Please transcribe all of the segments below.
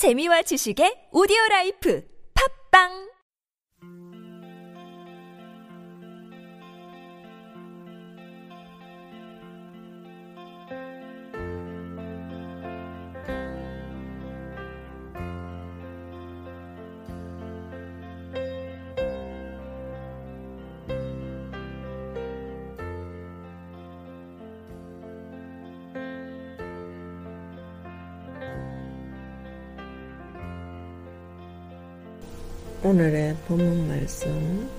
재미와 지식의 오디오 라이프. 팝빵 오늘의 본문 말씀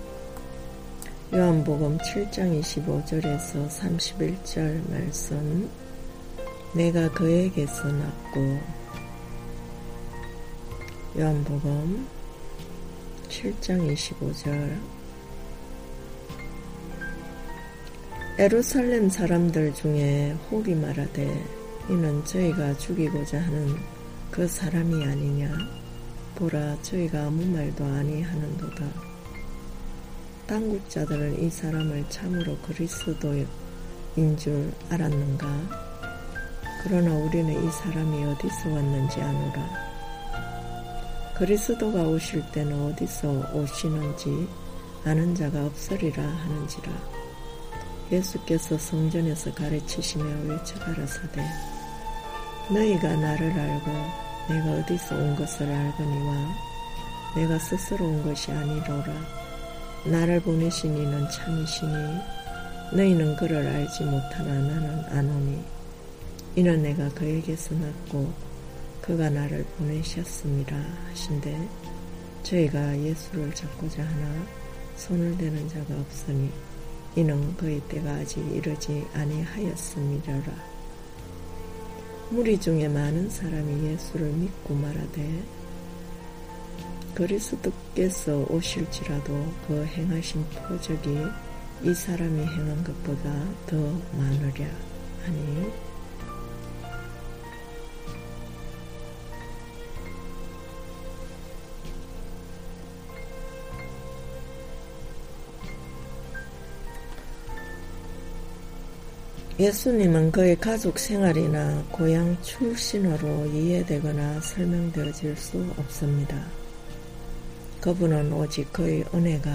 요한복음 7장 25절에서 31절 말씀. 내가 그에게서 낳고 요한복음 7장 25절. 에루살렘 사람들 중에 혹이 말하되 이는 저희가 죽이고자 하는 그 사람이 아니냐 보라 저희가 아무 말도 아니하는도다. 당국자들은 이 사람을 참으로 그리스도인 줄 알았는가? 그러나 우리는 이 사람이 어디서 왔는지 아노라. 그리스도가 오실 때는 어디서 오시는지 아는 자가 없으리라 하는지라. 예수께서 성전에서 가르치시며 외쳐 가라사대 너희가 나를 알고 내가 어디서 온 것을 알거니와 내가 스스로 온 것이 아니로라. 나를 보내신 이는 참이시니 너희는 그를 알지 못하나 나는 아노니 이는 내가 그에게서 났고 그가 나를 보내셨습니다 하신데 저희가 예수를 잡고자 하나 손을 대는 자가 없으니 이는 그의 때가 아직 이르지 아니하였음이라 무리 중에 많은 사람이 예수를 믿고 말하되 그리스도께서 오실지라도 그 행하신 표적이 이 사람이 행한 것보다 더 많으랴. 하니 예수님은 그의 가족 생활이나 고향 출신으로 이해되거나 설명되어질 수 없습니다. 그분은 오직 그의 은혜가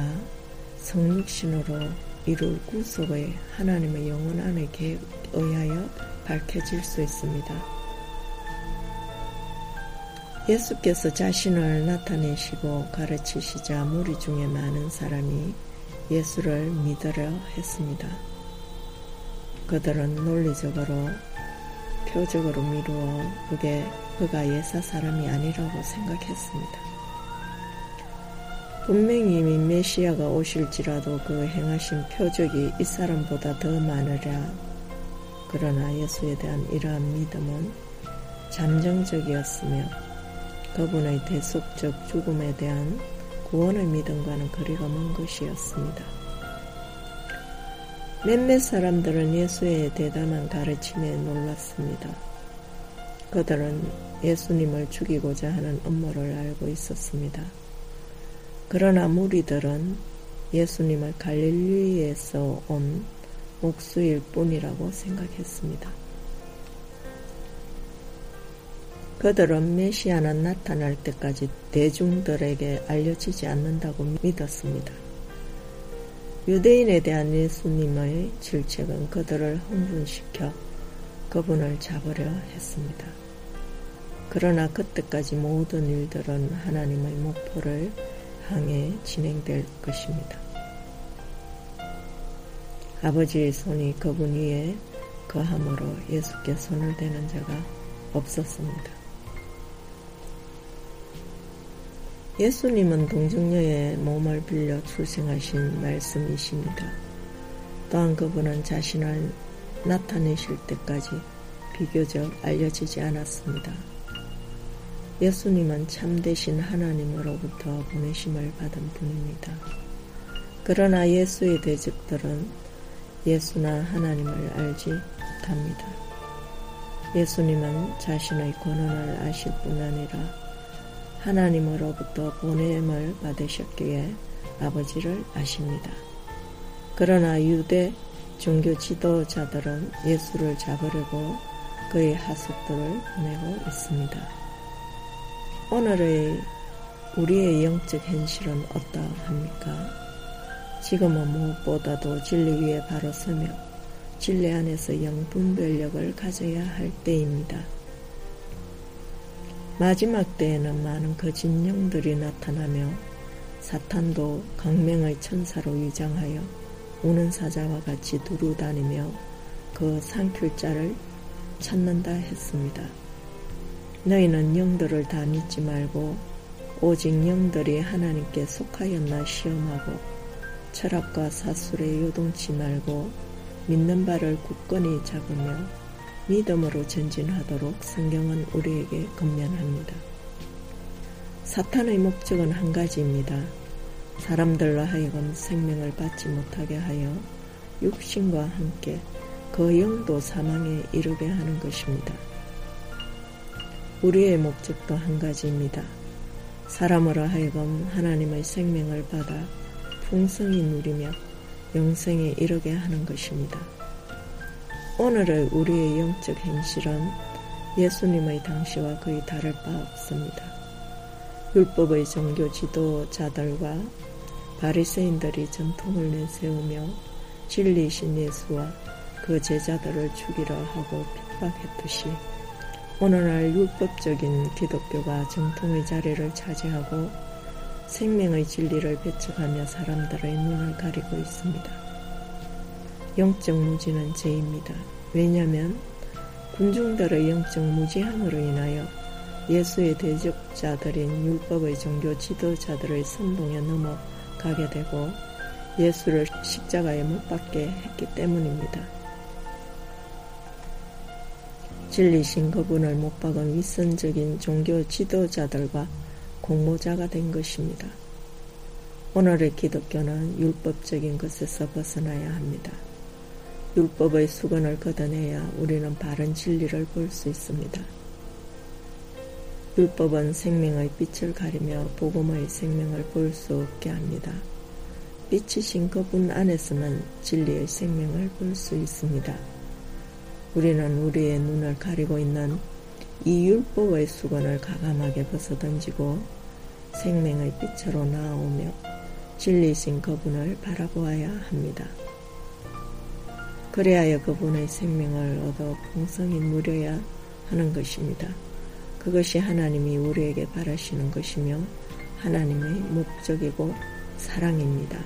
성육신으로 이룰 구속의 하나님의 영원한 계획에 의하여 밝혀질 수 있습니다. 예수께서 자신을 나타내시고 가르치시자 무리 중에 많은 사람이 예수를 믿으려 했습니다. 그들은 논리적으로 표적으로 미루어 그게 그가 예사 사람이 아니라고 생각했습니다. 분명히 메시아가 오실지라도 그 행하신 표적이 이 사람보다 더 많으랴. 그러나 예수에 대한 이러한 믿음은 잠정적이었으며 그분의 대속적 죽음에 대한 구원의 믿음과는 거리가 먼 것이었습니다. 몇몇 사람들은 예수의 대담한 가르침에 놀랐습니다. 그들은 예수님을 죽이고자 하는 음모를 알고 있었습니다. 그러나 무리들은 예수님을 갈릴리에서 온 옥수일 뿐이라고 생각했습니다. 그들은 메시아는 나타날 때까지 대중들에게 알려지지 않는다고 믿었습니다. 유대인에 대한 예수님의 질책은 그들을 흥분시켜 그분을 잡으려 했습니다. 그러나 그때까지 모든 일들은 하나님의 목표를 향해 진행될 것입니다. 아버지의 손이 그분 위에 거함으로 예수께 손을 대는 자가 없었습니다. 예수님은 동정녀의 몸을 빌려 출생하신 말씀이십니다. 또한 그분은 자신을 나타내실 때까지 비교적 알려지지 않았습니다. 예수님은 참되신 하나님으로부터 보내심을 받은 분입니다. 그러나 예수의 대적들은 예수나 하나님을 알지 못합니다. 예수님은 자신의 권한을 아실 뿐 아니라 하나님으로부터 보냄을 받으셨기에 아버지를 아십니다. 그러나 유대 종교 지도자들은 예수를 잡으려고 그의 하숙들을 보내고 있습니다. 오늘의 우리의 영적 현실은 어떠합니까? 지금은 무엇보다도 진리 위에 바로 서며 진리 안에서 영분별력을 가져야 할 때입니다. 마지막 때에는 많은 거짓 영들이 나타나며 사탄도 강명의 천사로 위장하여 우는 사자와 같이 두루 다니며 그 상킬자를 찾는다 했습니다. 너희는 영들을 다 믿지 말고 오직 영들이 하나님께 속하였나 시험하고 철학과 사술에 요동치 말고 믿는 바를 굳건히 잡으며 믿음으로 전진하도록 성경은 우리에게 건면합니다. 사탄의 목적은 한 가지입니다. 사람들로 하여금 생명을 받지 못하게 하여 육신과 함께 그 영도 사망에 이르게 하는 것입니다. 우리의 목적도 한 가지입니다. 사람으로 하여금 하나님의 생명을 받아 풍성히 누리며 영생에 이르게 하는 것입니다. 오늘의 우리의 영적 현실은 예수님의 당시와 거의 다를 바 없습니다. 율법의 종교 지도자들과 바리새인들이 전통을 내세우며 진리이신 예수와 그 제자들을 죽이려 하고 핍박했듯이 오늘날 율법적인 기독교가 정통의 자리를 차지하고 생명의 진리를 배척하며 사람들의 눈을 가리고 있습니다. 영적 무지는 죄입니다. 왜냐하면 군중들의 영적 무지함으로 인하여 예수의 대적자들인 율법의 종교 지도자들의 선동에 넘어가게 되고 예수를 십자가에 못 박게 했기 때문입니다. 진리신 그분을 못 박은 위선적인 종교 지도자들과 공모자가 된 것입니다. 오늘의 기독교는 율법적인 것에서 벗어나야 합니다. 율법의 수건을 걷어내야 우리는 바른 진리를 볼 수 있습니다. 율법은 생명의 빛을 가리며 복음의 생명을 볼 수 없게 합니다. 빛이신 그분 안에서만 진리의 생명을 볼 수 있습니다. 우리는 우리의 눈을 가리고 있는 이 율법의 수건을 가감하게 벗어던지고 생명의 빛으로 나오며 진리이신 그분을 바라보아야 합니다. 그래야 그분의 생명을 얻어 풍성히 누려야 하는 것입니다. 그것이 하나님이 우리에게 바라시는 것이며 하나님의 목적이고 사랑입니다.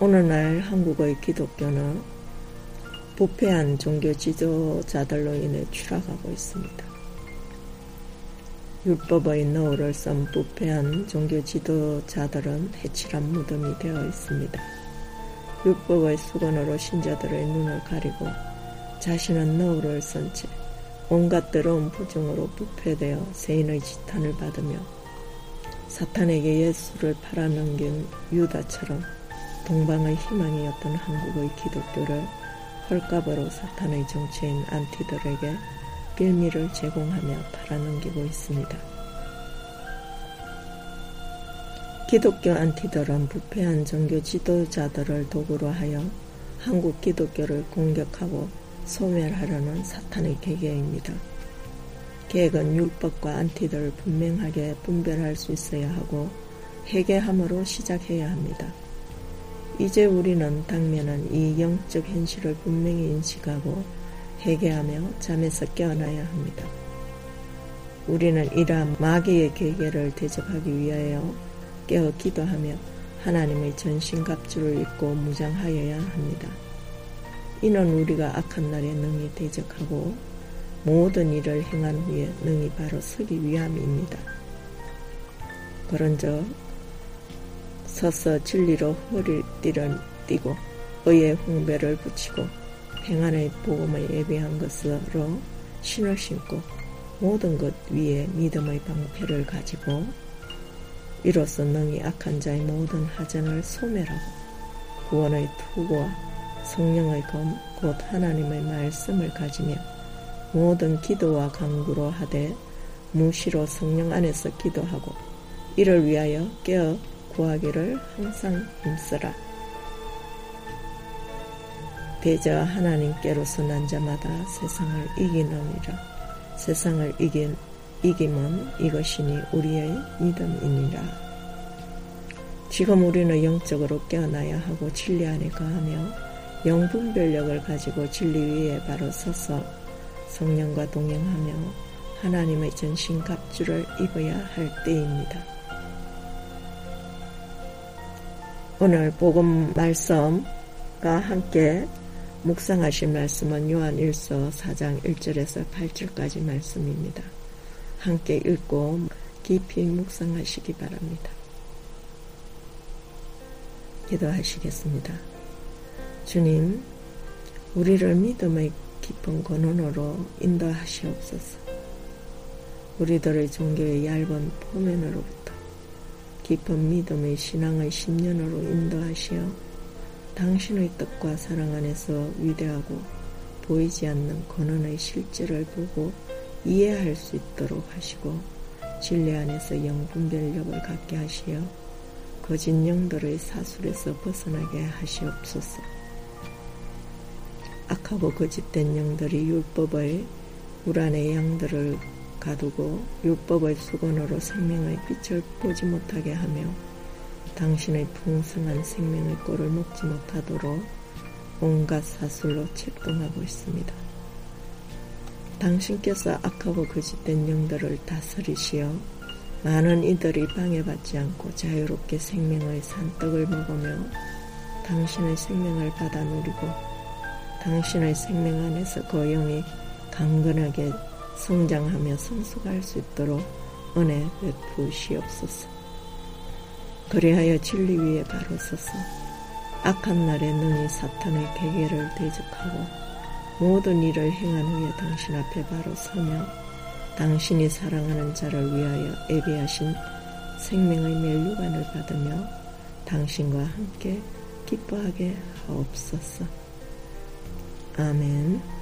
오늘날 한국의 기독교는 부패한 종교 지도자들로 인해 추락하고 있습니다. 율법의 너울을 썬 부패한 종교 지도자들은 해칠한 무덤이 되어 있습니다. 율법의 수건으로 신자들의 눈을 가리고 자신은 너울을 썬채 온갖 더러운 부정으로 부패되어 세인의 지탄을 받으며 사탄에게 예수를 팔아넘긴 유다처럼 동방의 희망이었던 한국의 기독교를 헐값으로 사탄의 정체인 안티들에게 빌미를 제공하며 팔아넘기고 있습니다. 기독교 안티들은 부패한 종교 지도자들을 도구로 하여 한국 기독교를 공격하고 소멸하려는 사탄의 계계입니다. 계획은 율법과 안티들을 분명하게 분별할 수 있어야 하고 회개함으로 시작해야 합니다. 이제 우리는 당면한 이 영적 현실을 분명히 인식하고 회개하며 잠에서 깨어나야 합니다. 우리는 이러한 마귀의 계계를 대적하기 위하여 깨어 기도하며 하나님의 전신갑주를 입고 무장하여야 합니다. 이는 우리가 악한 날에 능히 대적하고 모든 일을 행한 후에 능히 바로 서기 위함입니다. 그런즉 서서 진리로 허리띠를 띠고 의의 홍배를 붙이고 평안의 복음을 예비한 것으로 신을 신고 모든 것 위에 믿음의 방패를 가지고 이로써 능히 악한 자의 모든 하전을 소멸하고 구원의 투구와 성령의 검, 곧 하나님의 말씀을 가지며 모든 기도와 강구로 하되 무시로 성령 안에서 기도하고 이를 위하여 깨어 구하기를 항상 힘쓰라. 대저 하나님께로서 난 자마다 세상을 이기느니라. 세상을 이긴 이김은 이것이니 우리의 믿음이니라. 지금 우리는 영적으로 깨어나야 하고 진리 안에 거하며 영분별력을 가지고 진리 위에 바로 서서 성령과 동행하며 하나님의 전신 갑주를 입어야 할 때입니다. 오늘 복음 말씀과 함께 묵상하신 말씀은 요한 1서 4장 1절에서 8절까지 말씀입니다. 함께 읽고 깊이 묵상하시기 바랍니다. 기도하시겠습니다. 주님, 우리를 믿음의 깊은 권원으로 인도하시옵소서. 우리들의 종교의 얇은 포면으로부터 깊은 믿음의 신앙의 신년으로 인도하시어 당신의 뜻과 사랑 안에서 위대하고 보이지 않는 권한의 실제를 보고 이해할 수 있도록 하시고 진리 안에서 영분별력을 갖게 하시어 거짓 영들의 사술에서 벗어나게 하시옵소서. 악하고 거짓된 영들이 율법의 우란의 양들을 가두고 율법의 수건으로 생명의 빛을 보지 못하게 하며 당신의 풍성한 생명의 꼴을 먹지 못하도록 온갖 사슬로 책동하고 있습니다. 당신께서 악하고 거짓된 영들을 다스리시어 많은 이들이 방해받지 않고 자유롭게 생명의 산떡을 먹으며 당신의 생명을 받아 누리고 당신의 생명 안에서 그 영이 강건하게 성장하며 성숙할 수 있도록 은혜 베푸시옵소서. 그리하여 진리 위에 바로 서서 악한 날에 능히 사탄의 계계를 대적하고 모든 일을 행한 후에 당신 앞에 바로 서며 당신이 사랑하는 자를 위하여 예비하신 생명의 멸류관을 받으며 당신과 함께 기뻐하게 하옵소서. 아멘.